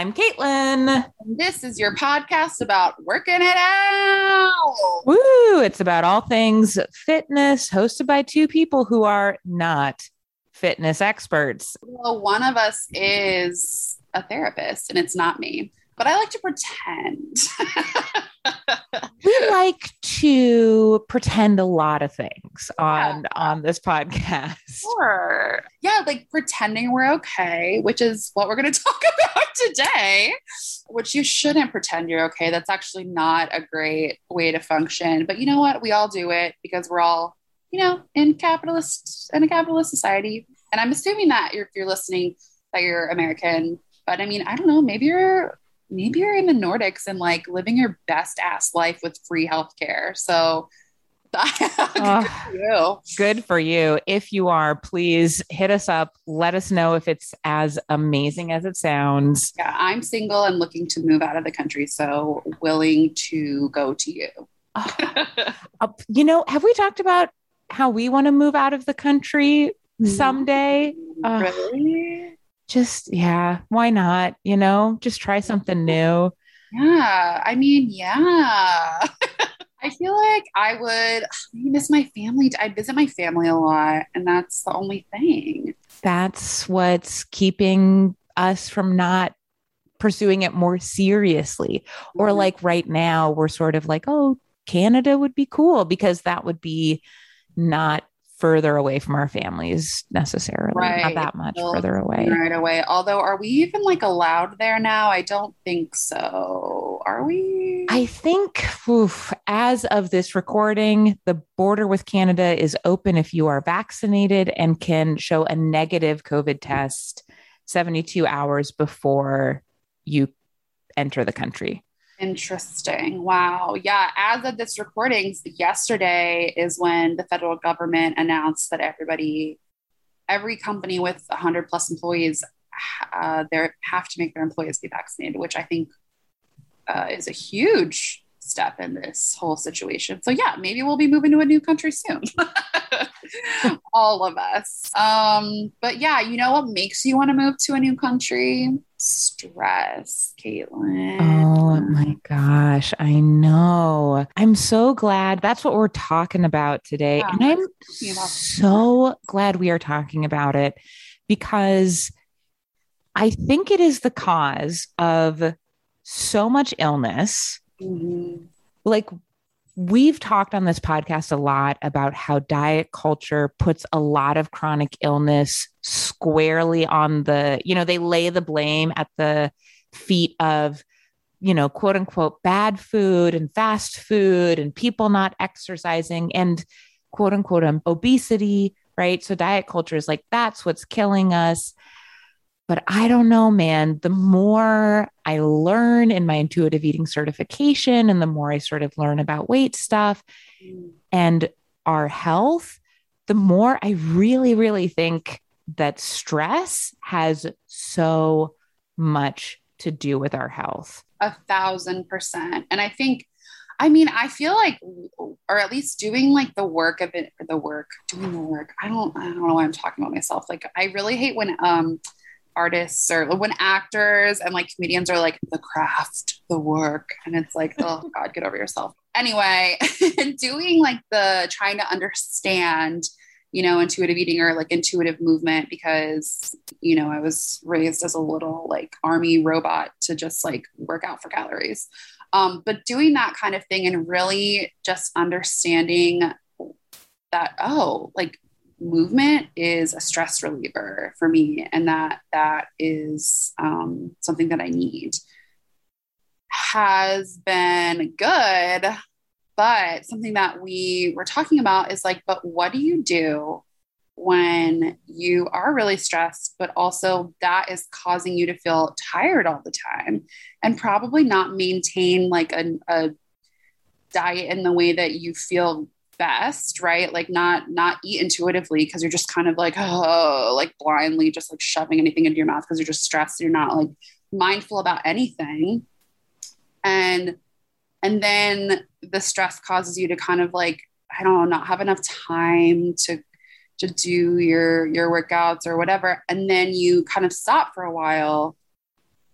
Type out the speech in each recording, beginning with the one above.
I'm Caitlin. And this is your podcast about working it out. Woo! It's about all things fitness, hosted by two people who are not fitness experts. Well, one of us is a therapist, and it's not me, but I like to pretend. We like to pretend a lot of things on Yeah. on this podcast. Sure. Yeah, like pretending we're okay, which is what we're going to talk about today, which you shouldn't pretend you're okay. That's actually not a great way to function. But you know what? We all do it because we're all, you know, in capitalist in a capitalist society. And I'm assuming that you're, if you're listening that you're American, but I mean, I don't know, maybe you're maybe you're in the Nordics and like living your best ass life with free healthcare. So good Ah. for you. Good for you. If you are, please hit us up. Let us know if it's as amazing as it sounds. Yeah, I'm single and looking to move out of the country, so willing to go to you. Uh, you know, have we talked about how we want to move out of the country someday? Uh, really? Just, yeah, why not? You know, just try something new. Yeah. I mean, yeah. I feel like I would maybe miss my family. I visit my family a lot, and that's the only thing. That's what's keeping us from not pursuing it more seriously. Or mm-hmm. like right now, we're sort of like, oh, Canada would be cool because that would be not further away from our families necessarily, Right. not that much Well, further away. right away. Although, are we even like allowed there now? I don't think so. Are we? I think oof, as of this recording, the border with Canada is open if you are vaccinated and can show a negative COVID test 72 hours before you enter the country. Interesting. Wow. Yeah. As of this recording, yesterday is when the federal government announced that everybody, every company with 100 plus employees, uh, they have to make their employees be vaccinated, which I think uh, is a huge step in this whole situation. So yeah, maybe we'll be moving to a new country soon. All of us. Um, but yeah, you know what makes you want to move to a new country? Stress, Caitlin. Oh my gosh, I know. I'm so glad that's what we're talking about today. Yeah, and I'm so glad we are talking about it because I think it is the cause of so much illness. Mhm. Like we've talked on this podcast a lot about how diet culture puts a lot of chronic illness squarely on the, you know, they lay the blame at the feet of, you know, quote unquote bad food and fast food and people not exercising and quote unquote um, obesity, right? So diet culture is like, that's what's killing us. But I don't know, man. The more I learn in my intuitive eating certification and the more I sort of learn about weight stuff and our health, the more I really, really think that stress has so much to do with our health. a thousand percent. And I think, I mean, I feel like, or at least doing like the work of it, the work, doing the work. I don't, I don't know why I'm talking about myself. Like, I really hate when um artists or when actors and like comedians are like the craft, the work, and it's like, oh God, get over yourself. Anyway, doing like the trying to understand you know, intuitive eating or like intuitive movement because, you know, I was raised as a little like army robot to just like work out for calories. Um, but doing that kind of thing and really just understanding that, oh, like movement is a stress reliever for me and that that is um, something that I need. Has been good but something that we were talking about is like, but what do you do when you are really stressed, but also that is causing you to feel tired all the time? And probably not maintain like a, a diet in the way that you feel best, right? Like not not eat intuitively because you're just kind of like, oh, like blindly just like shoving anything into your mouth because you're just stressed. You're not like mindful about anything. And and then the stress causes you to kind of like i don't know not have enough time to to do your your workouts or whatever and then you kind of stop for a while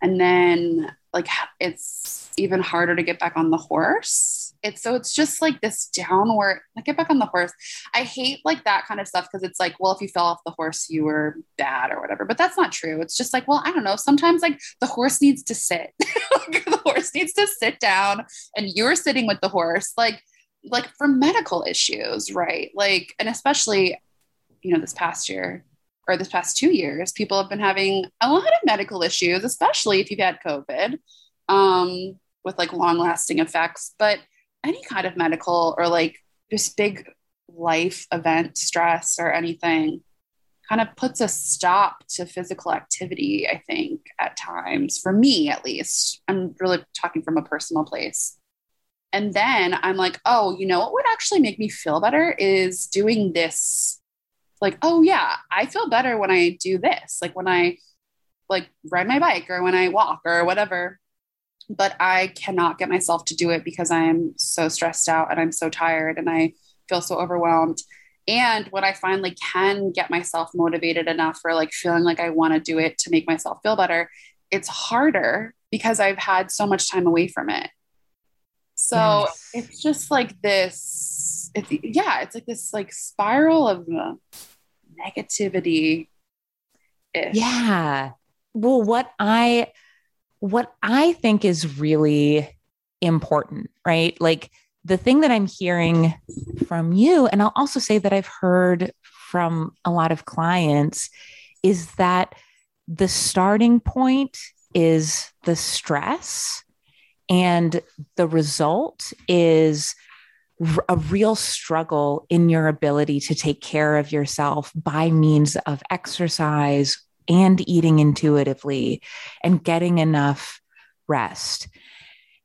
and then like it's even harder to get back on the horse it's so it's just like this downward like get back on the horse. I hate like that kind of stuff because it's like well if you fell off the horse you were bad or whatever but that's not true. It's just like well i don't know. Sometimes like the horse needs to sit. The horse needs to sit down and you're sitting with the horse like like for medical issues right? Like and especially you know, this past year or this past two years, people have been having a lot of medical issues, especially if you've had COVID, um, with like long lasting effects. But any kind of medical or like just big life event stress or anything kind of puts a stop to physical activity, I think, at times, for me at least. I'm really talking from a personal place. And then I'm like, oh, you know what would actually make me feel better is doing this like, oh yeah, I feel better when I do this, like when I like ride my bike or when I walk or whatever. But I cannot get myself to do it because I am so stressed out and I'm so tired and I feel so overwhelmed. And when I finally can get myself motivated enough for like feeling like I want to do it to make myself feel better, it's harder because I've had so much time away from it. So yes. it's just like this. It's yeah, it's like this like spiral of negativity. Yeah. Well, what I what I think is really important, right? Like the thing that I'm hearing from you, and I'll also say that I've heard from a lot of clients, is that the starting point is the stress and the result is a real struggle in your ability to take care of yourself by means of exercise and eating intuitively and getting enough rest.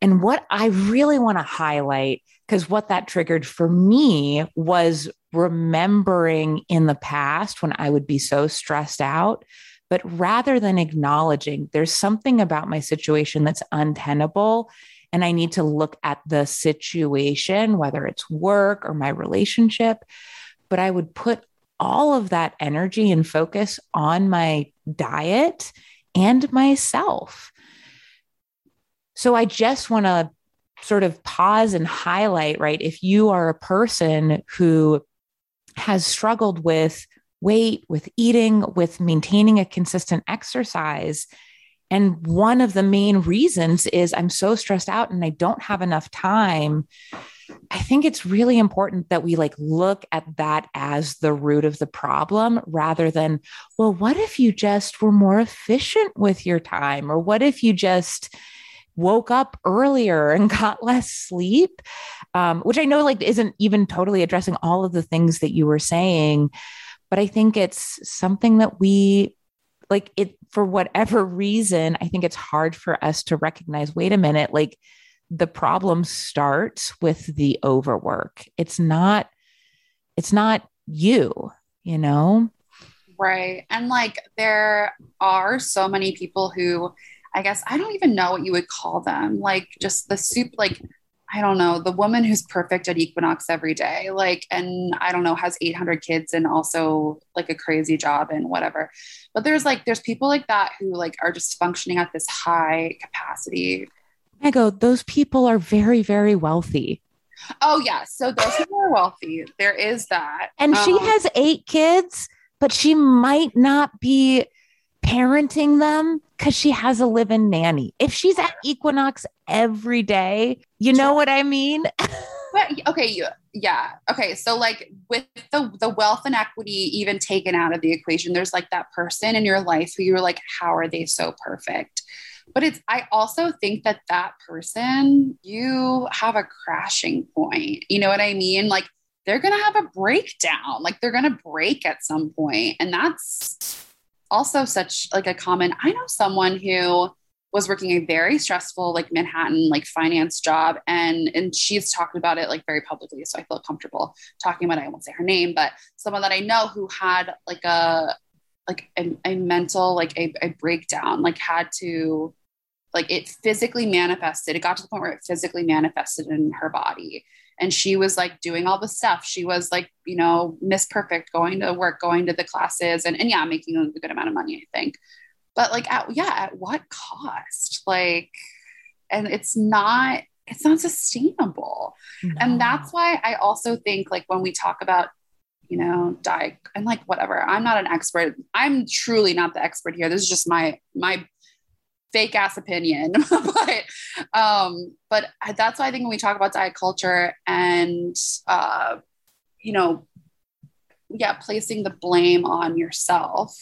And what I really want to highlight, because what that triggered for me was remembering in the past when I would be so stressed out but rather than acknowledging there's something about my situation that's untenable, and I need to look at the situation, whether it's work or my relationship, but I would put all of that energy and focus on my diet and myself. So I just want to sort of pause and highlight, right? If you are a person who has struggled with weight, with eating, with maintaining a consistent exercise. And one of the main reasons is I'm so stressed out and I don't have enough time. I think it's really important that we like look at that as the root of the problem rather than, well, what if you just were more efficient with your time? Or what if you just woke up earlier and got less sleep? Um, which I know like isn't even totally addressing all of the things that you were saying but I think it's something that we like it for whatever reason. I think it's hard for us to recognize wait a minute, like the problem starts with the overwork. It's not, it's not you, you know? Right. And like there are so many people who I guess I don't even know what you would call them. Like just the soup, like I don't know, the woman who's perfect at Equinox every day, like, and I don't know, has 800 kids and also like a crazy job and whatever. But there's like, there's people like that who like are just functioning at this high capacity. I go, those people are very, very wealthy. Oh, yeah. So those people are wealthy. There is that. And um, she has eight kids, but she might not be parenting them because she has a live-in nanny. If she's at Equinox every day, you know what I mean? but, okay, yeah. Okay, so like with the the wealth and equity even taken out of the equation, there's like that person in your life who you're like, how are they so perfect? But it's I also think that that person you have a crashing point. You know what I mean? Like they're gonna have a breakdown. Like they're gonna break at some point, and that's also such like a common i know someone who was working a very stressful like manhattan like finance job and and she's talked about it like very publicly so i feel comfortable talking about it i won't say her name but someone that i know who had like a like a, a mental like a, a breakdown like had to like it physically manifested it got to the point where it physically manifested in her body and she was like doing all the stuff. She was like, you know, Miss Perfect, going to work, going to the classes, and, and yeah, making a good amount of money, I think. But like, at, yeah, at what cost? Like, and it's not it's not sustainable no. and that's why i also think like when we talk about you know diet and like whatever. I'm not an expert. I'm truly not the expert here. This is just my my fake ass opinion. But um but that's why i think when we talk about diet culture and uh you know yeah placing the blame on yourself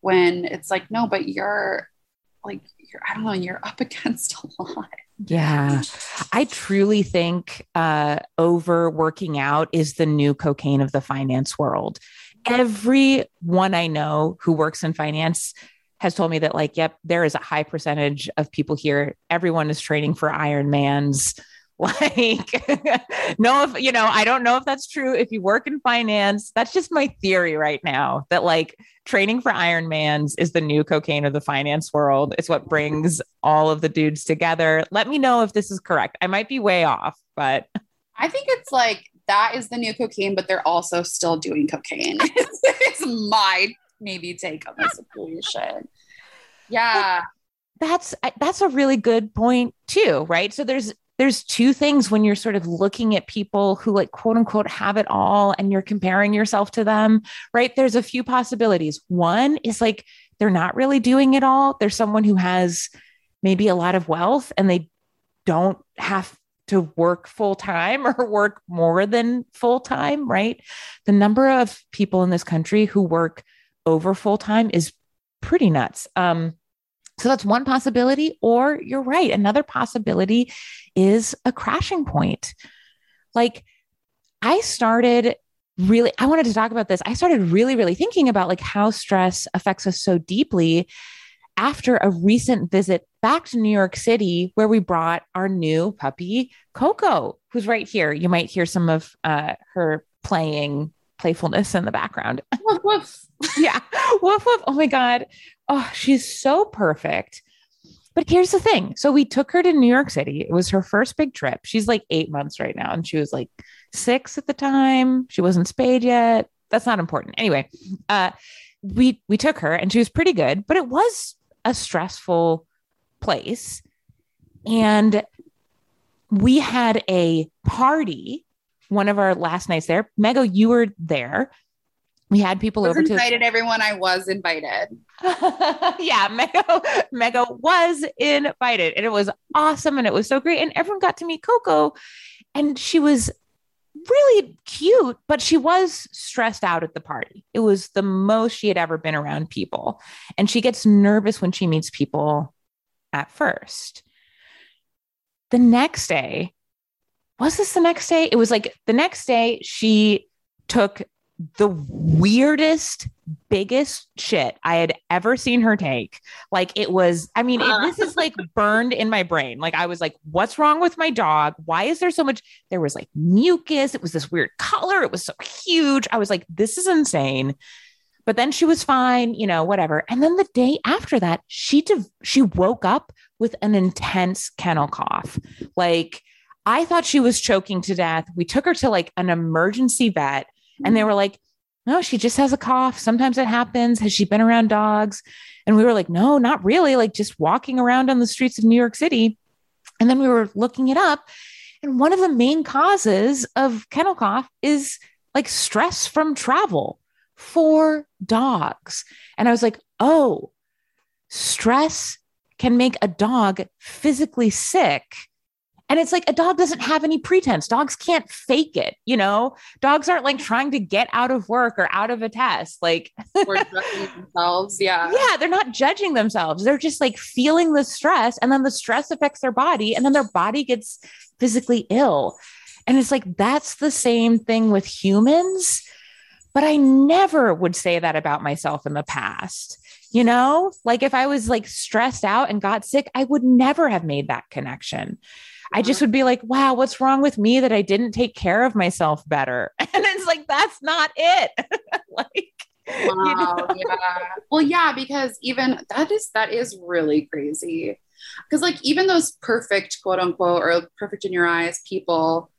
when it's like no but you're like you're i don't know you're up against a lot yeah. I truly think uh, over working out is the new cocaine of the finance world. Everyone I know who works in finance has told me that, like, yep, there is a high percentage of people here. Everyone is training for Ironmans like no if you know i don't know if that's true. If you work in finance that's just my theory right now that like training for ironmans is the new cocaine of the finance world. It's what brings all of the dudes together. Let me know if this is correct. I might be way off but i think it's like that is the new cocaine but they're also still doing cocaine. It's my maybe take on the situation yeah. That's that's a really good point too right? So there's there's two things when you're sort of looking at people who like quote unquote have it all and you're comparing yourself to them, right? There's a few possibilities. One is like they're not really doing it all. There's someone who has maybe a lot of wealth and they don't have to work full time or work more than full time, right? The number of people in this country who work over full time is pretty nuts. Um, so that's one possibility. Or you're right. Another possibility is a crashing point. Like I started really, I wanted to talk about this. I started really, really thinking about like how stress affects us so deeply after a recent visit back to New York City, where we brought our new puppy, Coco, who's right here. You might hear some of uh, her playing playfulness in the background. Woof, woof. yeah. Woof, woof. Oh my God. Oh, she's so perfect. But here's the thing. So we took her to New York City. It was her first big trip. She's like eight months right now. And she was like six at the time. She wasn't spayed yet. That's not important. Anyway, uh, we we took her and she was pretty good, but it was a stressful place. And we had a party one of our last nights there. Mego, you were there. We had people over to invited everyone. I was invited. yeah, Mego, Mego was invited, and it was awesome, and it was so great, and everyone got to meet Coco, and she was really cute, but she was stressed out at the party. It was the most she had ever been around people, and she gets nervous when she meets people at first. The next day, was this the next day? It was like the next day she took the weirdest, biggest shit I had ever seen her take. Like it was, I mean, it, this is like burned in my brain. Like I was like, what's wrong with my dog? Why is there so much? There was like mucus. It was this weird color. It was so huge. I was like, this is insane. But then she was fine, you know, whatever. And then the day after that, she div- she woke up with an intense kennel cough. Like I thought she was choking to death. We took her to like an emergency vet and they mm. were like, no, she just has a cough. Sometimes it happens. Has she been around dogs? And we were like, no, not really. Like just walking around on the streets of New York City. And then we were looking it up. And one of the main causes of kennel cough is like stress from travel for dogs. And I was like, oh, stress can make a dog physically sick and it's like a dog doesn't have any pretense. Dogs can't fake it, you know? Dogs aren't like trying to get out of work or out of a test. Like themselves. Yeah. Yeah. They're not judging themselves. They're just like feeling the stress. And then the stress affects their body. And then their body gets physically ill. And it's like that's the same thing with humans. But I never would say that about myself in the past. You know, like if I was like stressed out and got sick, I would never have made that connection. I just mm-hmm. would be like, wow, what's wrong with me that I didn't take care of myself better? And it's like, that's not it. like, wow, you know? yeah. Well, yeah, because even that is that is really crazy. Because like even those perfect quote unquote or perfect in your eyes people,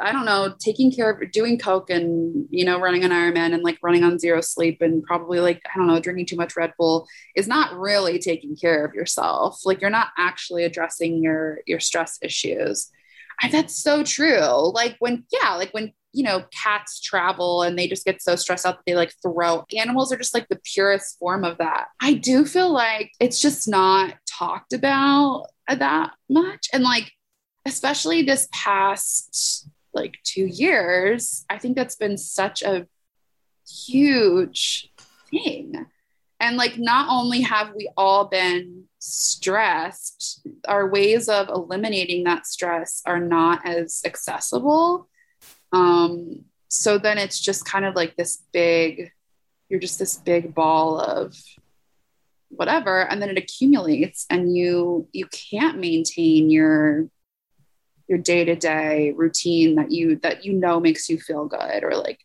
I don't know, taking care of doing coke and you know running an Ironman and like running on zero sleep and probably like I don't know drinking too much Red Bull is not really taking care of yourself. Like you're not actually addressing your your stress issues. And that's so true. Like when yeah, like when you know cats travel and they just get so stressed out that they like throw. Animals are just like the purest form of that. I do feel like it's just not talked about that much and like especially this past like two years, I think that's been such a huge thing. And like, not only have we all been stressed, our ways of eliminating that stress are not as accessible. Um, so then it's just kind of like this big, you're just this big ball of whatever and then it accumulates and you you can't maintain your your day-to-day routine that you that you know makes you feel good or like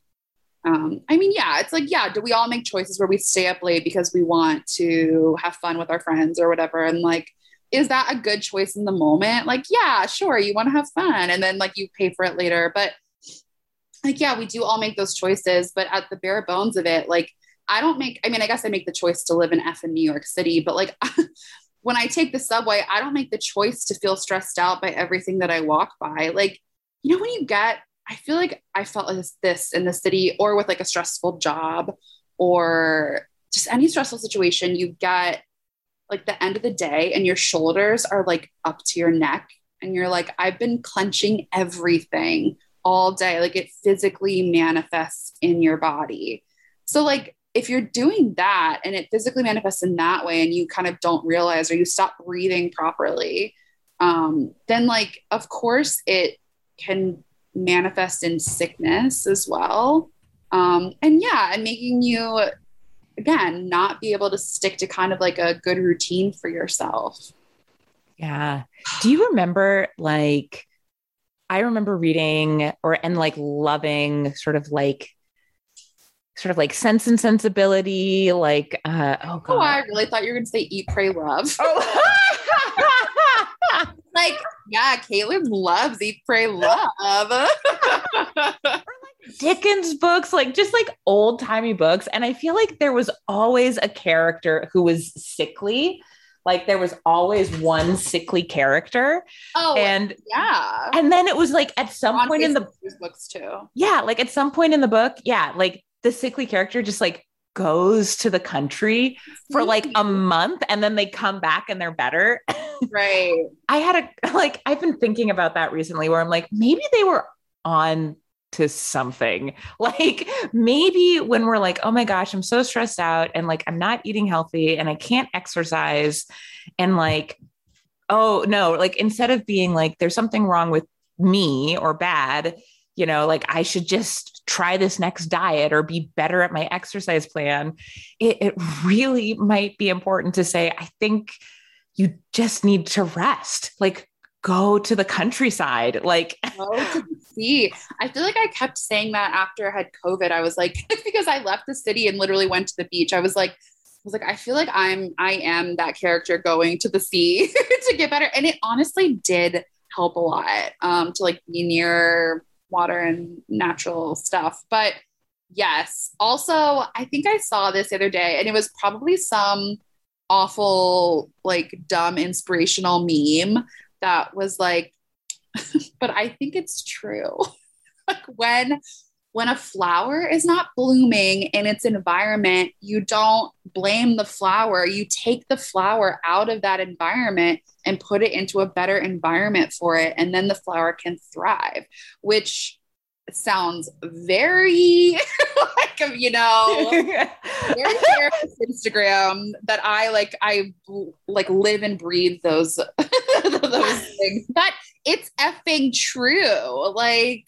um, I mean, yeah, it's like, yeah, do we all make choices where we stay up late because we want to have fun with our friends or whatever? And like, is that a good choice in the moment? Like, yeah, sure, you want to have fun. And then like you pay for it later. But like, yeah, we do all make those choices. But at the bare bones of it, like, I don't make, I mean, I guess I make the choice to live in F in New York City, but like, when I take the subway, I don't make the choice to feel stressed out by everything that I walk by. Like, you know, when you get, I feel like I felt like this in the city or with like a stressful job or just any stressful situation, you get like the end of the day and your shoulders are like up to your neck and you're like, I've been clenching everything all day. Like it physically manifests in your body. So, like, if you're doing that and it physically manifests in that way and you kind of don't realize or you stop breathing properly um, then like of course it can manifest in sickness as well. Um, and yeah and making you again not be able to stick to kind of like a good routine for yourself. Yeah. Do you remember like i remember reading or and like loving sort of like sort of like sense and sensibility, like uh, oh god. Oh, I really thought you were gonna say eat, pray, love. Oh. like, yeah, Caitlin loves eat, pray, love. Dickens books, like just like old timey books. And I feel like there was always a character who was sickly. Like there was always one sickly character. Oh, and yeah. And then it was like at some On point in the books too. Yeah, like at some point in the book, yeah, like the sickly character just like goes to the country for like a month and then they come back and they're better. Right. I had a like I've been thinking about that recently where I'm like maybe they were on to something. Like maybe when we're like, "Oh my gosh, I'm so stressed out and like I'm not eating healthy and I can't exercise." And like, "Oh, no, like instead of being like there's something wrong with me or bad, you know, like I should just try this next diet or be better at my exercise plan, it, it really might be important to say, I think you just need to rest. Like, go to the countryside. Like, go to the sea. I feel like I kept saying that after I had COVID. I was like, because I left the city and literally went to the beach. I was like, I was like, I feel like I'm, I am that character going to the sea to get better. And it honestly did help a lot um, to like be near water and natural stuff. But yes, also, I think I saw this the other day, and it was probably some awful, like, dumb inspirational meme that was like, but I think it's true. like, when when a flower is not blooming in its environment, you don't blame the flower. You take the flower out of that environment and put it into a better environment for it. And then the flower can thrive, which sounds very like, um, you know, very Instagram that I like, I like live and breathe those, those things. But it's effing true. Like,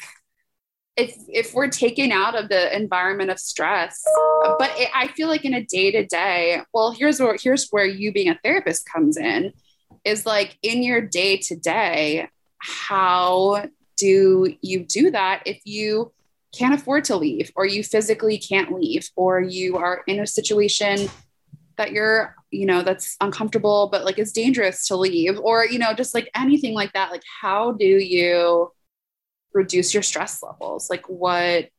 if if we're taken out of the environment of stress but it, i feel like in a day to day well here's where here's where you being a therapist comes in is like in your day to day how do you do that if you can't afford to leave or you physically can't leave or you are in a situation that you're you know that's uncomfortable but like it's dangerous to leave or you know just like anything like that? Like how do you reduce your stress levels? Like what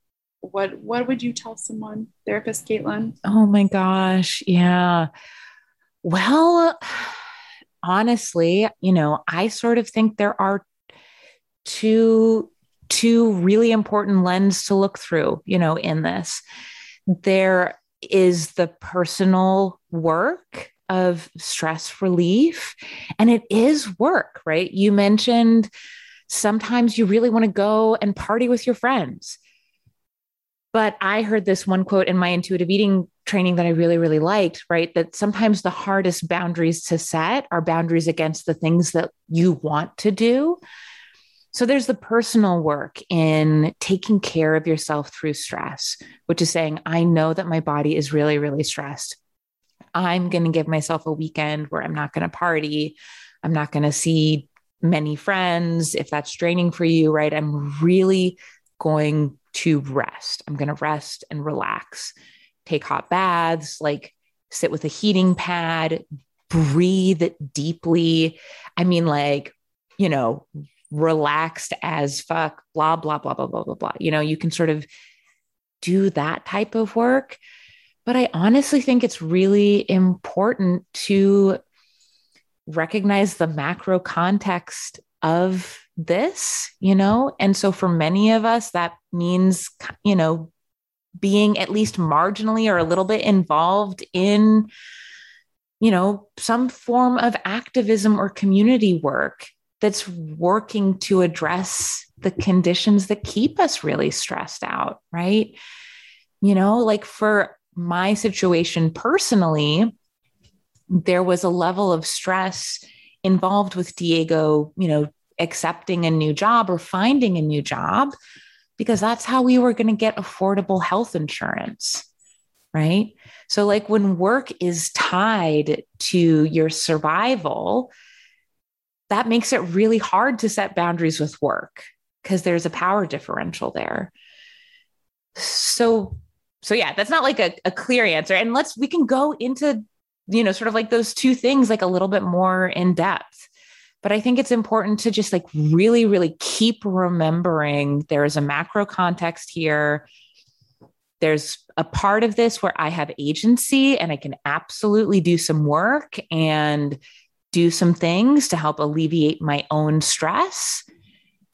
what what would you tell someone therapist caitlin? Oh my gosh yeah. Well honestly you know i sort of think there are two two really important lens to look through you know in this. There is the personal work of stress relief and it is work right? You mentioned sometimes you really want to go and party with your friends but I heard this one quote in my intuitive eating training that I really, really liked, right? That sometimes the hardest boundaries to set are boundaries against the things that you want to do. So there's the personal work in taking care of yourself through stress, which is saying, I know that my body is really, really stressed. I'm going to give myself a weekend where I'm not going to party. I'm not going to see many friends if that's draining for you, right? I'm really going to rest. I'm going to rest and relax, take hot baths, like sit with a heating pad, breathe deeply. I mean, like, you know, relaxed as fuck, blah, blah, blah, blah, blah, blah, blah. You know, you can sort of do that type of work. But I honestly think it's really important to recognize the macro context of this, you know? And so for many of us, that means, you know, being at least marginally or a little bit involved in, you know, some form of activism or community work that's working to address the conditions that keep us really stressed out, right? You know, like for my situation personally, there was a level of stress involved with Diego, you know, accepting a new job or finding a new job because that's how we were going to get affordable health insurance. Right. So, like when work is tied to your survival, that makes it really hard to set boundaries with work because there's a power differential there. So, so yeah, that's not like a, a clear answer. And let's, we can go into, you know, sort of like those two things like a little bit more in depth. But I think it's important to just like really, really keep remembering there is a macro context here. There's a part of this where I have agency and I can absolutely do some work and do some things to help alleviate my own stress.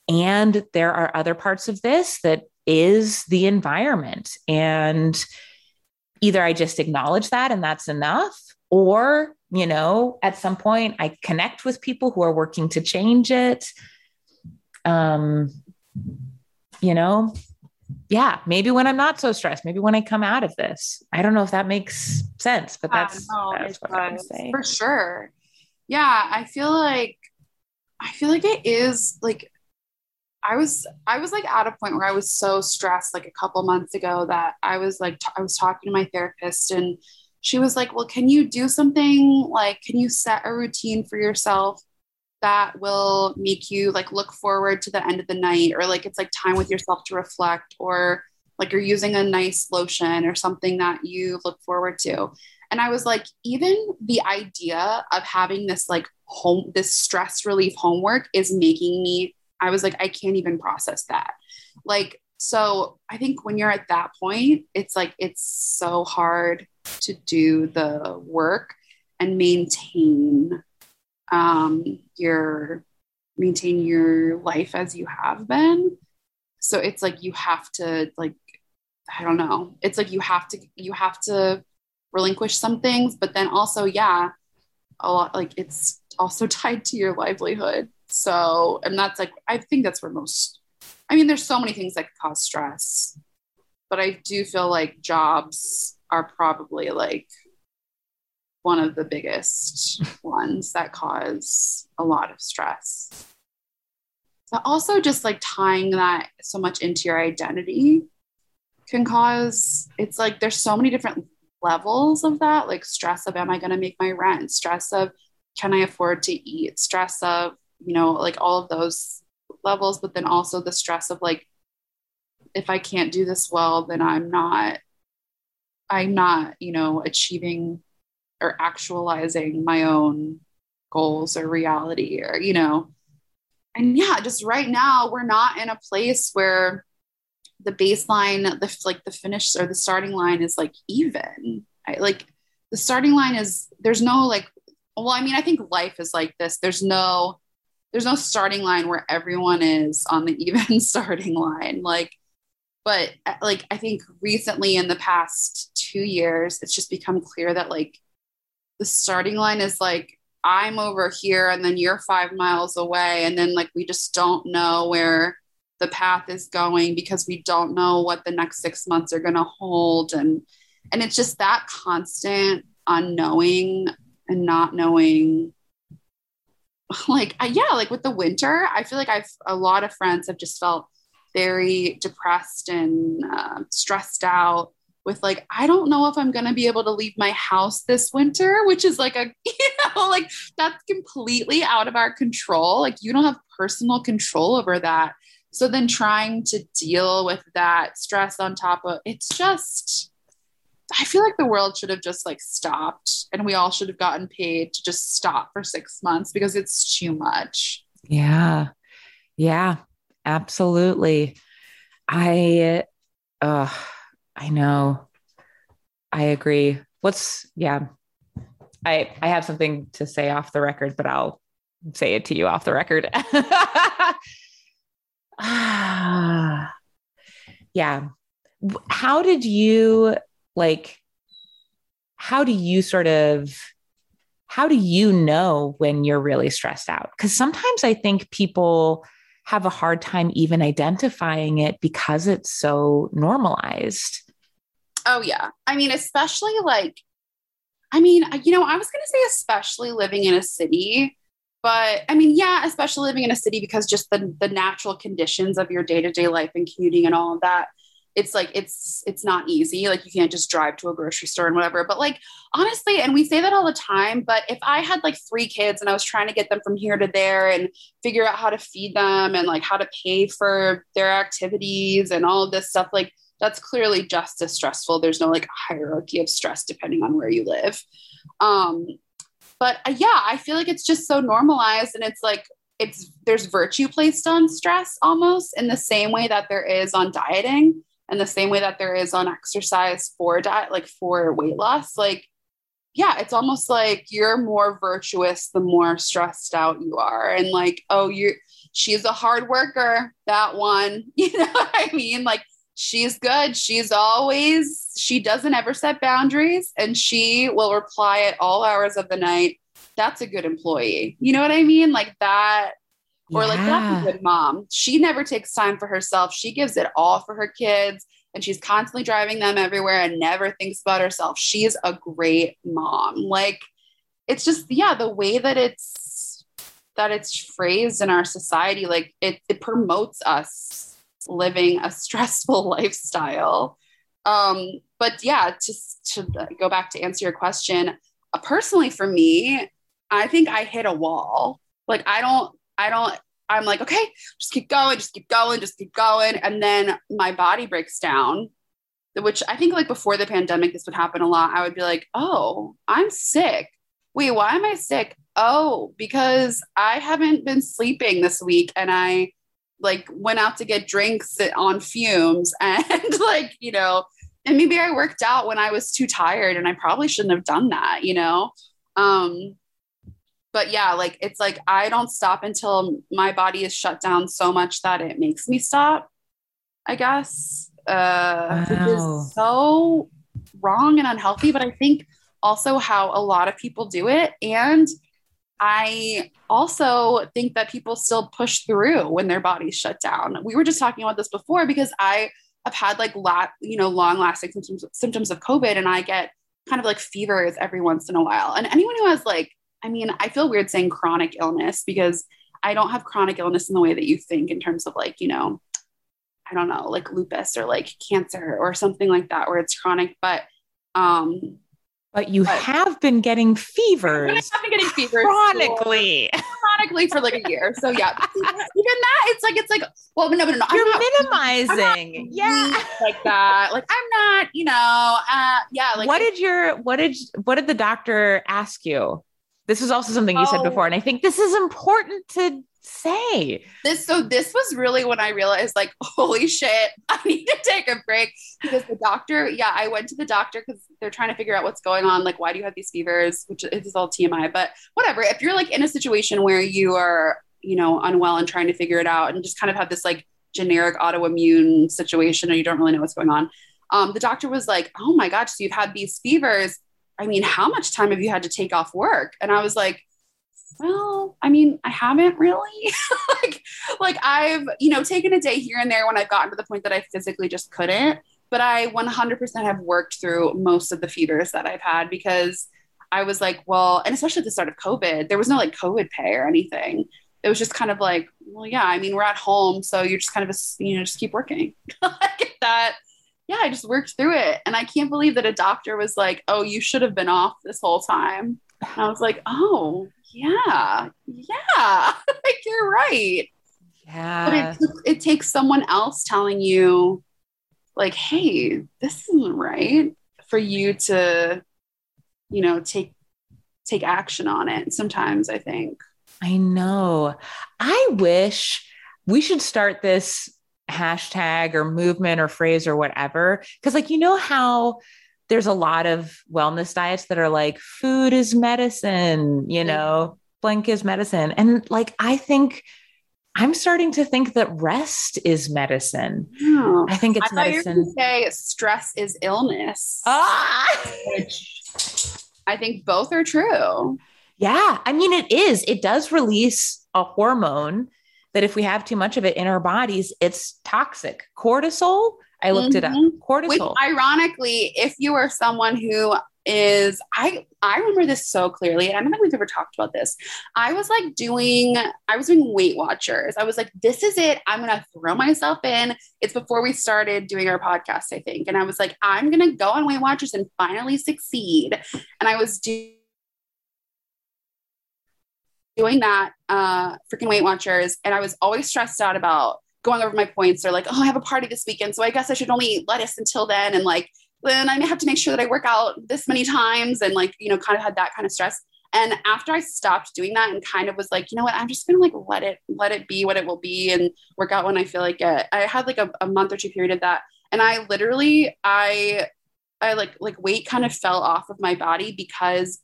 And there are other parts of this that is the environment. And either I just acknowledge that and that's enough, or you know at some point i connect with people who are working to change it. Um you know yeah maybe when i'm not so stressed maybe when i come out of this. I don't know if that makes sense but that's, that's what i would say for sure. Yeah i feel like i feel like it is like I was I was like at a point where I was so stressed like a couple months ago that I was like t- I was talking to my therapist and she was like, Well, can you do something like, can you set a routine for yourself that will make you like look forward to the end of the night? Or like it's like time with yourself to reflect, or like you're using a nice lotion or something that you look forward to. And I was like, even the idea of having this like home, this stress relief homework is making me, I was like, I can't even process that. Like, so I think when you're at that point, it's like, it's so hard to do the work and maintain um, your maintain your life as you have been. So it's like you have to like i don't know. It's like you have to you have to relinquish some things but then also yeah a lot like it's also tied to your livelihood. So and that's like i think that's where most i mean there's so many things that cause stress but i do feel like jobs are probably like one of the biggest ones that cause a lot of stress. But also, just like tying that so much into your identity can cause it's like there's so many different levels of that like stress of am I going to make my rent, stress of can I afford to eat, stress of, you know, like all of those levels, but then also the stress of like, if I can't do this well, then I'm not I'm not, you know, achieving or actualizing my own goals or reality or, you know, and yeah, just right now we're not in a place where the baseline, the like the finish or the starting line is like even. I, like the starting line is there's no like well, I mean, I think life is like this. There's no there's no starting line where everyone is on the even starting line. Like, but uh, like I think recently in the past two years, it's just become clear that like the starting line is like I'm over here and then you're five miles away. And then like we just don't know where the path is going because we don't know what the next six months are gonna hold. And and it's just that constant unknowing and not knowing like uh, yeah like with the winter i feel like i've a lot of friends have just felt very depressed and uh, stressed out with like i don't know if i'm going to be able to leave my house this winter which is like a you know like that's completely out of our control like you don't have personal control over that so then trying to deal with that stress on top of it's just I feel like the world should have just like stopped and we all should have gotten paid to just stop for six months because it's too much. Yeah. Yeah, absolutely. I, uh, I know. I agree. What's, yeah. I, I have something to say off the record, but I'll say it to you off the record. yeah. How did you like how do you sort of how do you know when you're really stressed out because sometimes i think people have a hard time even identifying it because it's so normalized. Oh yeah. I mean especially like i mean you know i was going to say especially living in a city but i mean yeah especially living in a city because just the the natural conditions of your day-to-day life and commuting and all of that it's like it's it's not easy. Like you can't just drive to a grocery store and whatever. But like honestly and we say that all the time but if i had like three kids and i was trying to get them from here to there and figure out how to feed them and like how to pay for their activities and all of this stuff like that's clearly just as stressful. There's no like hierarchy of stress depending on where you live. Um but uh, yeah i feel like it's just so normalized and it's like it's there's virtue placed on stress almost in the same way that there is on dieting and the same way that there is on exercise for diet like for weight loss like yeah it's almost like you're more virtuous the more stressed out you are. And like oh you she's a hard worker that one you know what i mean? Like she's good. She's always she doesn't ever set boundaries and she will reply at all hours of the night. That's a good employee. You know what i mean? Like that or like that's a good mom. She never takes time for herself. She gives it all for her kids and she's constantly driving them everywhere and never thinks about herself. She's a great mom. Like it's just yeah, the way that it's that it's phrased in our society like it it promotes us living a stressful lifestyle. Um but yeah, just to go back to answer your question, uh, personally for me, I think I hit a wall. Like I don't I don't, I'm like, okay, just keep going, just keep going, just keep going. And then my body breaks down, which I think like before the pandemic, this would happen a lot. I would be like, oh, I'm sick. Wait, why am I sick? Oh, because I haven't been sleeping this week and I like went out to get drinks on fumes and like, you know, and maybe I worked out when I was too tired and I probably shouldn't have done that, you know? Um, but yeah, like it's like I don't stop until my body is shut down so much that it makes me stop. I guess, uh, wow. which is so wrong and unhealthy. But I think also how a lot of people do it, and I also think that people still push through when their bodies shut down. We were just talking about this before because I have had like lot, you know, long lasting symptoms symptoms of COVID, and I get kind of like fevers every once in a while. And anyone who has like I mean, I feel weird saying chronic illness because I don't have chronic illness in the way that you think in terms of like, you know, I don't know, like lupus or like cancer or something like that where it's chronic, but um but you but have been getting fevers. I've been getting fevers chronically, for, chronically for like a year. So yeah, even that, it's like it's like well, no, no, no. You're not, minimizing, yeah, like that. Like I'm not, you know, uh, yeah. Like what did your what did what did the doctor ask you? This is also something you said before, and I think this is important to say? This so this was really when I realized like holy shit, I need to take a break because the doctor, yeah, I went to the doctor cuz they're trying to figure out what's going on, like why do you have these fevers, which is all TMI, but whatever. If you're like in a situation where you are, you know, unwell and trying to figure it out and just kind of have this like generic autoimmune situation and you don't really know what's going on. Um, the doctor was like, "Oh my gosh, so you've had these fevers. I mean, how much time have you had to take off work?" And I was like, well, I mean, I haven't really. like, like I've, you know, taken a day here and there when I've gotten to the point that I physically just couldn't. But I 100% have worked through most of the fevers that I've had because I was like, well, and especially at the start of COVID, there was no like COVID pay or anything. It was just kind of like, well, yeah, I mean, we're at home, so you're just kind of, a, you know, just keep working. like that. Yeah, I just worked through it. And I can't believe that a doctor was like, oh, you should have been off this whole time. And I was like, oh, yeah, yeah, like you're right. Yeah. But it, it takes someone else telling you, like, hey, this isn't right for you to, you know, take take action on it. Sometimes I think. I know. I wish we should start this hashtag or movement or phrase or whatever. Cause, like, you know how there's a lot of wellness diets that are like food is medicine, you know, blank is medicine. And like, I think I'm starting to think that rest is medicine. Oh, I think it's I medicine. say stress is illness. Ah! Which I think both are true. Yeah. I mean, it is. It does release a hormone that if we have too much of it in our bodies, it's toxic. Cortisol I looked mm-hmm. it up. Mm-hmm. Cortisol. Which, ironically, if you are someone who is I I remember this so clearly, and I don't think we've ever talked about this. I was like doing I was doing Weight Watchers. I was like, this is it. I'm gonna throw myself in. It's before we started doing our podcast, I think, and I was like, I'm gonna go on Weight Watchers and finally succeed. And I was doing doing that uh freaking Weight Watchers, and I was always stressed out about going over my points or like, oh, I have a party this weekend. So I guess I should only eat lettuce until then. And like, then I have to make sure that I work out this many times and like, you know, kind of had that kind of stress. And after I stopped doing that and kind of was like, you know what, I'm just gonna like let it, let it be what it will be and work out when I feel like it. I had like a, a month or two period of that. And I literally, I, I like, like weight kind of fell off of my body because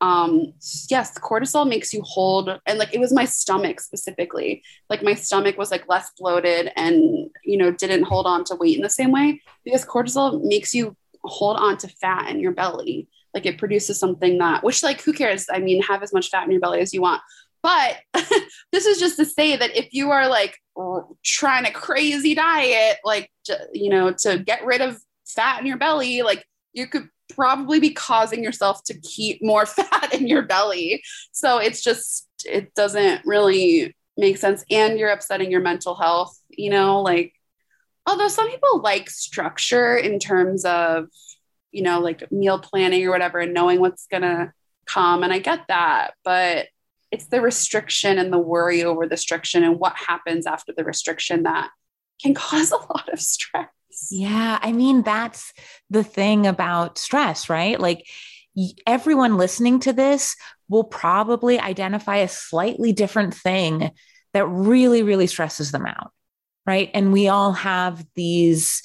um yes cortisol makes you hold and like it was my stomach specifically. Like my stomach was like less bloated and you know didn't hold on to weight in the same way because cortisol makes you hold on to fat in your belly. Like it produces something that which like who cares? I mean have as much fat in your belly as you want. But this is just to say that if you are like trying a crazy diet like you know to get rid of fat in your belly like you could probably be causing yourself to keep more fat in your belly. So it's just, it doesn't really make sense. And you're upsetting your mental health, you know, like, although some people like structure in terms of, you know, like meal planning or whatever and knowing what's going to come. And I get that. But it's the restriction and the worry over the restriction and what happens after the restriction that can cause a lot of stress. Yeah. I mean, that's the thing about stress, right? Like everyone listening to this will probably identify a slightly different thing that really, really stresses them out. Right. And we all have these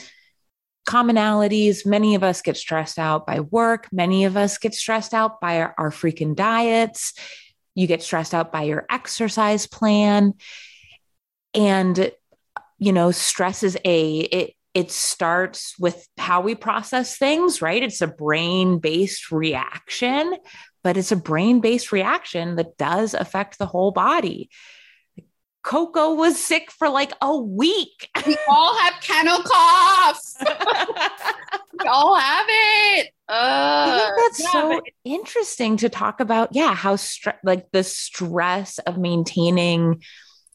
commonalities. Many of us get stressed out by work. Many of us get stressed out by our, our freaking diets. You get stressed out by your exercise plan. And, you know, stress is a, it, it starts with how we process things, right? It's a brain based reaction, but it's a brain based reaction that does affect the whole body. Coco was sick for like a week. We all have kennel coughs. we all have it. Uh, I think that's yeah, so but- interesting to talk about. Yeah, how stre- like the stress of maintaining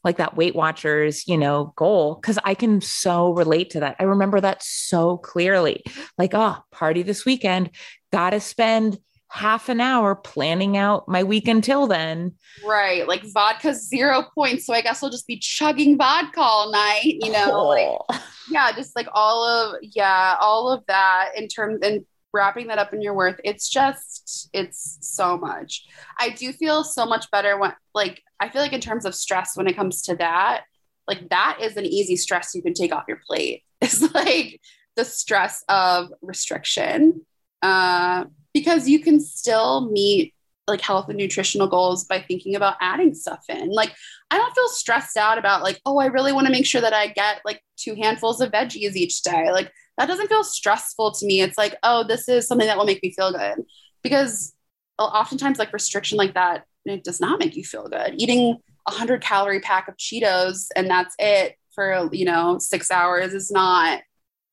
like that Weight Watchers, you know, goal because I can so relate to that. I remember that so clearly. Like, oh, party this weekend, got to spend half an hour planning out my week until then. Right. Like vodka zero points. So I guess I'll just be chugging vodka all night, you know, oh. like, yeah, just like all of, yeah, all of that in terms, and wrapping that up in your worth it's just it's so much i do feel so much better when like i feel like in terms of stress when it comes to that like that is an easy stress you can take off your plate it's like the stress of restriction uh, because you can still meet like health and nutritional goals by thinking about adding stuff in. Like I don't feel stressed out about like, oh, I really want to make sure that I get like two handfuls of veggies each day. Like that doesn't feel stressful to me. It's like, oh, this is something that will make me feel good. Because oftentimes like restriction like that, it does not make you feel good. Eating a hundred calorie pack of Cheetos and that's it for, you know, six hours is not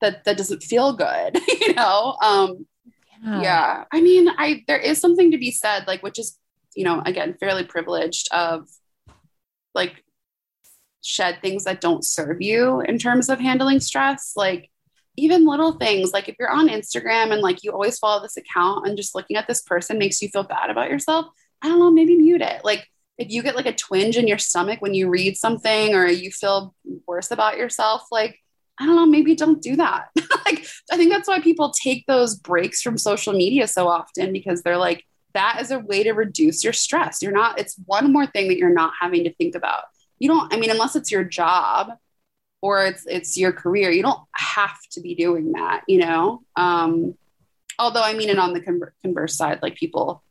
that that doesn't feel good, you know? Um yeah. yeah. I mean, I there is something to be said, like which is, you know, again, fairly privileged of like shed things that don't serve you in terms of handling stress. Like even little things, like if you're on Instagram and like you always follow this account and just looking at this person makes you feel bad about yourself, I don't know, maybe mute it. Like if you get like a twinge in your stomach when you read something or you feel worse about yourself, like I don't know, maybe don't do that. like, I think that's why people take those breaks from social media so often because they're like, that is a way to reduce your stress. You're not, it's one more thing that you're not having to think about. You don't, I mean, unless it's your job or it's it's your career, you don't have to be doing that, you know? Um, although I mean, and on the converse side, like people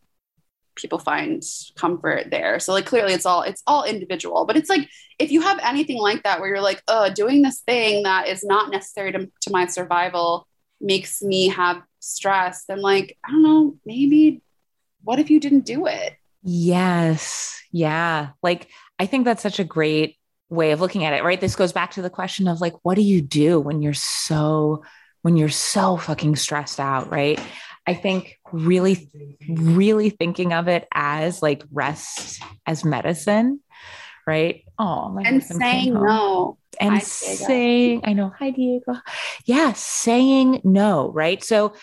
people find comfort there. So like clearly it's all it's all individual, but it's like if you have anything like that where you're like, oh, doing this thing that is not necessary to, to my survival makes me have stress, then like, I don't know, maybe what if you didn't do it? Yes. Yeah. Like I think that's such a great way of looking at it, right? This goes back to the question of like, what do you do when you're so when you're so fucking stressed out, right? I think really, really thinking of it as like rest as medicine, right? Oh, and saying no. And hi, saying, I know, hi, Diego. Yeah, saying no, right? So,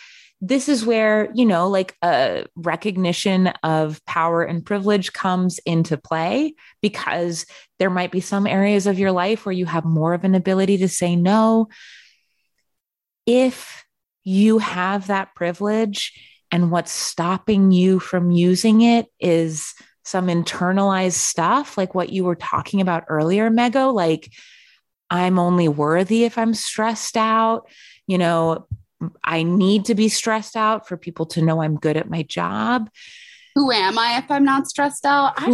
this is where, you know, like a recognition of power and privilege comes into play because there might be some areas of your life where you have more of an ability to say no. If you have that privilege and what's stopping you from using it is some internalized stuff like what you were talking about earlier mego like i'm only worthy if i'm stressed out you know i need to be stressed out for people to know i'm good at my job who am i if i'm not stressed out i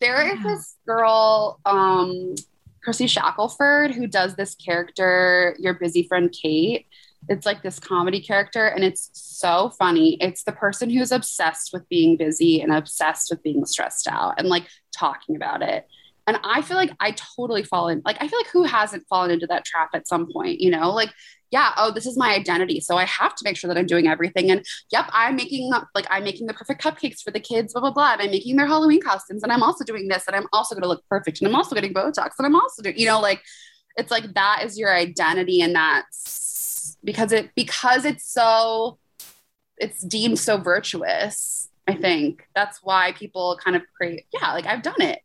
there is this girl um Kirsty Shackelford who does this character your busy friend kate it's like this comedy character and it's so funny. It's the person who's obsessed with being busy and obsessed with being stressed out and like talking about it. And I feel like I totally fall in like I feel like who hasn't fallen into that trap at some point, you know? Like yeah, oh, this is my identity. So I have to make sure that I'm doing everything. And yep, I'm making like I'm making the perfect cupcakes for the kids, blah blah blah. And I'm making their Halloween costumes, and I'm also doing this, and I'm also going to look perfect, and I'm also getting Botox, and I'm also doing, you know, like it's like that is your identity, and that's because it because it's so it's deemed so virtuous i think that's why people kind of create yeah like i've done it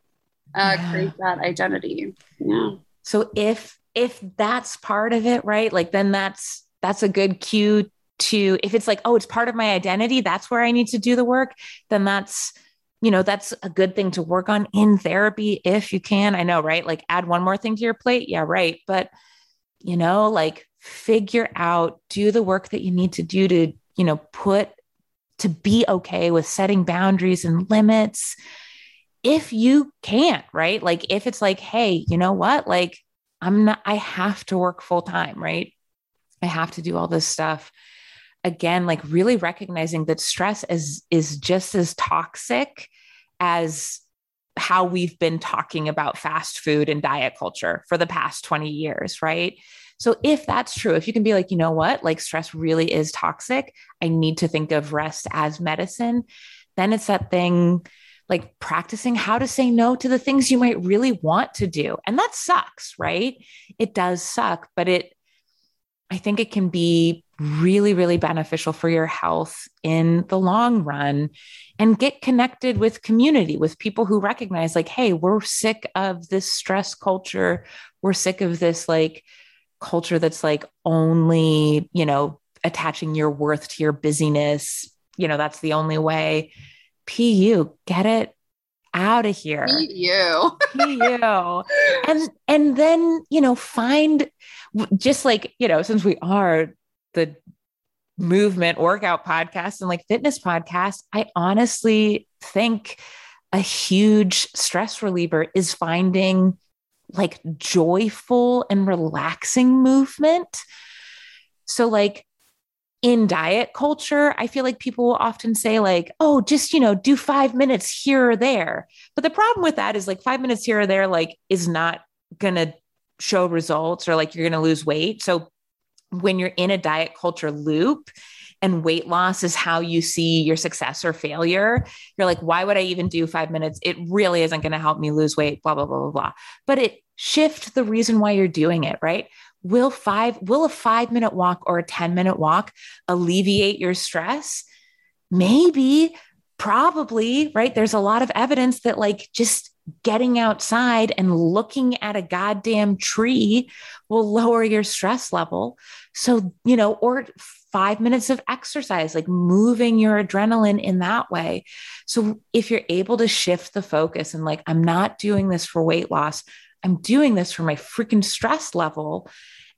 uh yeah. create that identity. Yeah. So if if that's part of it right like then that's that's a good cue to if it's like oh it's part of my identity that's where i need to do the work then that's you know that's a good thing to work on in therapy if you can. I know right like add one more thing to your plate. Yeah right. But you know like figure out, do the work that you need to do to, you know, put to be okay with setting boundaries and limits. If you can't, right? Like if it's like, hey, you know what? Like I'm not, I have to work full time, right? I have to do all this stuff. Again, like really recognizing that stress is is just as toxic as how we've been talking about fast food and diet culture for the past 20 years, right? So if that's true, if you can be like, you know what, like stress really is toxic, I need to think of rest as medicine, then it's that thing like practicing how to say no to the things you might really want to do. And that sucks, right? It does suck, but it, I think it can be really, really beneficial for your health in the long run and get connected with community, with people who recognize, like, hey, we're sick of this stress culture. We're sick of this, like, culture that's like only, you know, attaching your worth to your busyness. You know, that's the only way. PU, get it out of here. You. you. And and then, you know, find just like, you know, since we are the movement workout podcast and like fitness podcast, I honestly think a huge stress reliever is finding like joyful and relaxing movement. So, like in diet culture, I feel like people will often say, like, oh, just, you know, do five minutes here or there. But the problem with that is like five minutes here or there, like, is not going to show results or like you're going to lose weight. So, when you're in a diet culture loop, and weight loss is how you see your success or failure, you're like, why would I even do five minutes? It really isn't going to help me lose weight, blah, blah, blah, blah, blah. But it shift the reason why you're doing it, right? Will five, will a five minute walk or a 10 minute walk alleviate your stress? Maybe, probably, right? There's a lot of evidence that like just getting outside and looking at a goddamn tree will lower your stress level. So, you know, or five minutes of exercise, like moving your adrenaline in that way. So if you're able to shift the focus and like, I'm not doing this for weight loss, I'm doing this for my freaking stress level.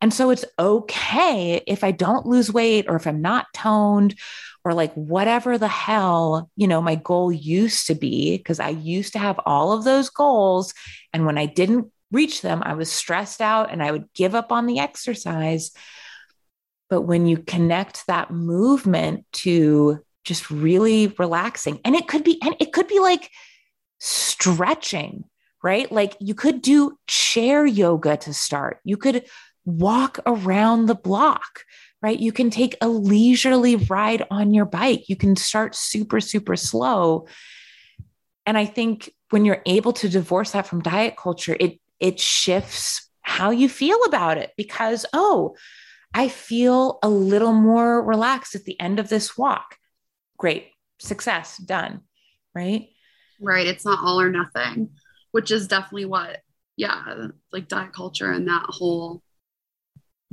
And so it's okay if I don't lose weight or if I'm not toned or like whatever the hell, you know, my goal used to be, because I used to have all of those goals. And when I didn't reach them, I was stressed out and I would give up on the exercise. But when you connect that movement to just really relaxing, and it could be, and it could be like stretching, right? Like you could do chair yoga to start. You could walk around the block, right? You can take a leisurely ride on your bike. You can start super, super slow. And I think when you're able to divorce that from diet culture, it it shifts how you feel about it because, oh, I feel a little more relaxed at the end of this walk. Great, success, done. Right. Right. It's not all or nothing, which is definitely what, yeah, like diet culture and that whole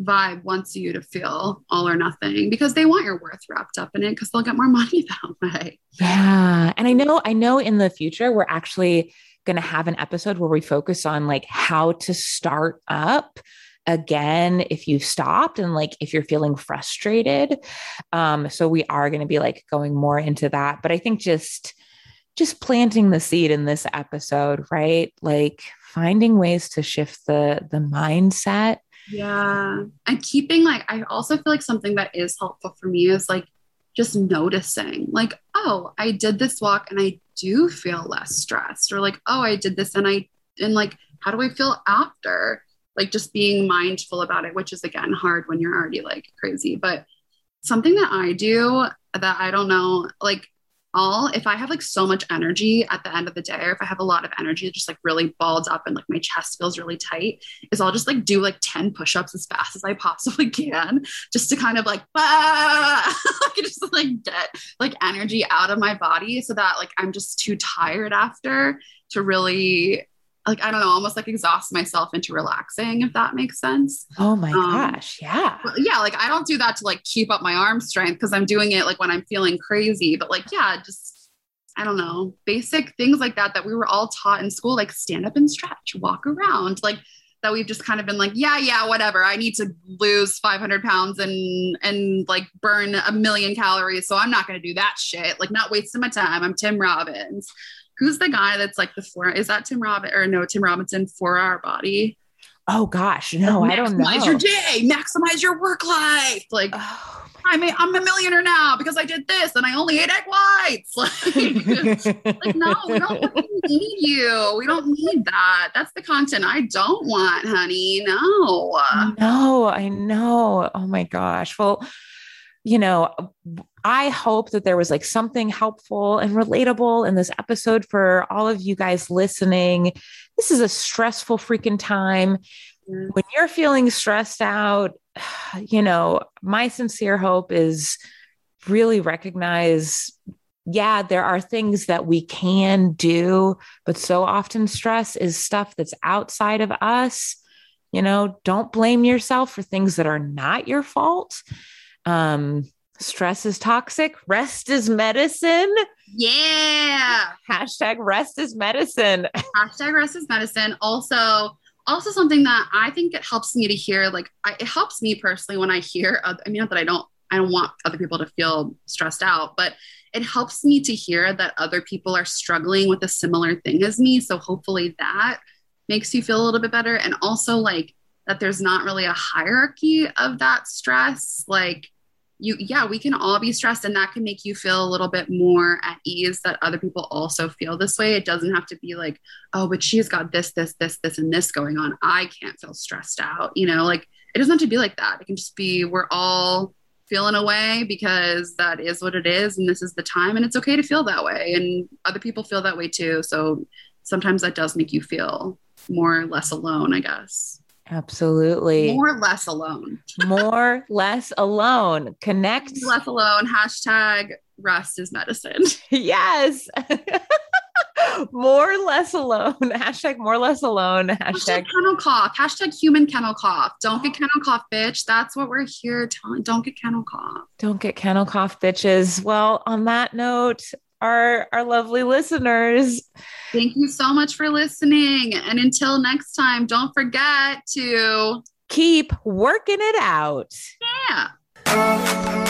vibe wants you to feel all or nothing because they want your worth wrapped up in it because they'll get more money that way. Yeah. And I know, I know in the future, we're actually going to have an episode where we focus on like how to start up again if you've stopped and like if you're feeling frustrated um so we are going to be like going more into that but i think just just planting the seed in this episode right? Like finding ways to shift the the mindset. Yeah. And keeping like i also feel like something that is helpful for me is like just noticing like oh i did this walk and i do feel less stressed or like oh i did this and i and like how do i feel after? Like just being mindful about it, which is again hard when you're already like crazy. But something that I do that I don't know, like all if I have like so much energy at the end of the day, or if I have a lot of energy, just like really balled up and like my chest feels really tight, is I'll just like do like 10 push-ups as fast as I possibly can, just to kind of like ah, like just like get like energy out of my body so that like I'm just too tired after to really like I don't know, almost like exhaust myself into relaxing, if that makes sense. Oh my um, gosh, yeah. Yeah, like I don't do that to like keep up my arm strength because I'm doing it like when I'm feeling crazy. But like, yeah, just I don't know, basic things like that that we were all taught in school, like stand up and stretch, walk around, like that we've just kind of been like, yeah, yeah, whatever. I need to lose 500 pounds and and like burn a million calories, so I'm not going to do that shit. Like, not wasting my time. I'm Tim Robbins who's the guy that's like the four? Is that Tim Robin or no Tim Robinson for our body? Oh gosh, no, I don't know. Maximize your day, maximize your work life. Like oh I'm a, I'm a millionaire now because I did this and I only ate egg whites. Like, like no, we don't need you. We don't need that. That's the content I don't want, honey. No. No, I know. Oh my gosh. Well, you know, I hope that there was like something helpful and relatable in this episode for all of you guys listening. This is a stressful freaking time. Mm-hmm. When you're feeling stressed out, you know, my sincere hope is really recognize yeah, there are things that we can do, but so often stress is stuff that's outside of us. You know, don't blame yourself for things that are not your fault Um, stress is toxic, rest is medicine. Yeah. Hashtag rest is medicine. Hashtag rest is medicine. Also, also something that I think it helps me to hear, like I, it helps me personally when I hear, I mean, not that I don't, I don't want other people to feel stressed out, but it helps me to hear that other people are struggling with a similar thing as me. So hopefully that makes you feel a little bit better. And also like that there's not really a hierarchy of that stress. Like you yeah we can all be stressed and that can make you feel a little bit more at ease that other people also feel this way. It doesn't have to be like oh but she's got this this this this and this going on. I can't feel stressed out you know like it doesn't have to be like that. It can just be we're all feeling away because that is what it is and this is the time and it's okay to feel that way and other people feel that way too. So sometimes that does make you feel more or less alone i guess Absolutely. More less alone. More less alone. Connect. Less alone. Hashtag rest is medicine. yes. more less alone. Hashtag more less alone. Hashtag, hashtag kennel cough. Hashtag human kennel cough. Don't get kennel cough, bitch. That's what we're here telling. Don't get kennel cough. Don't get kennel cough, bitches. Well, on that note, our our lovely listeners. Thank you so much for listening. And until next time, don't forget to keep working it out. Yeah.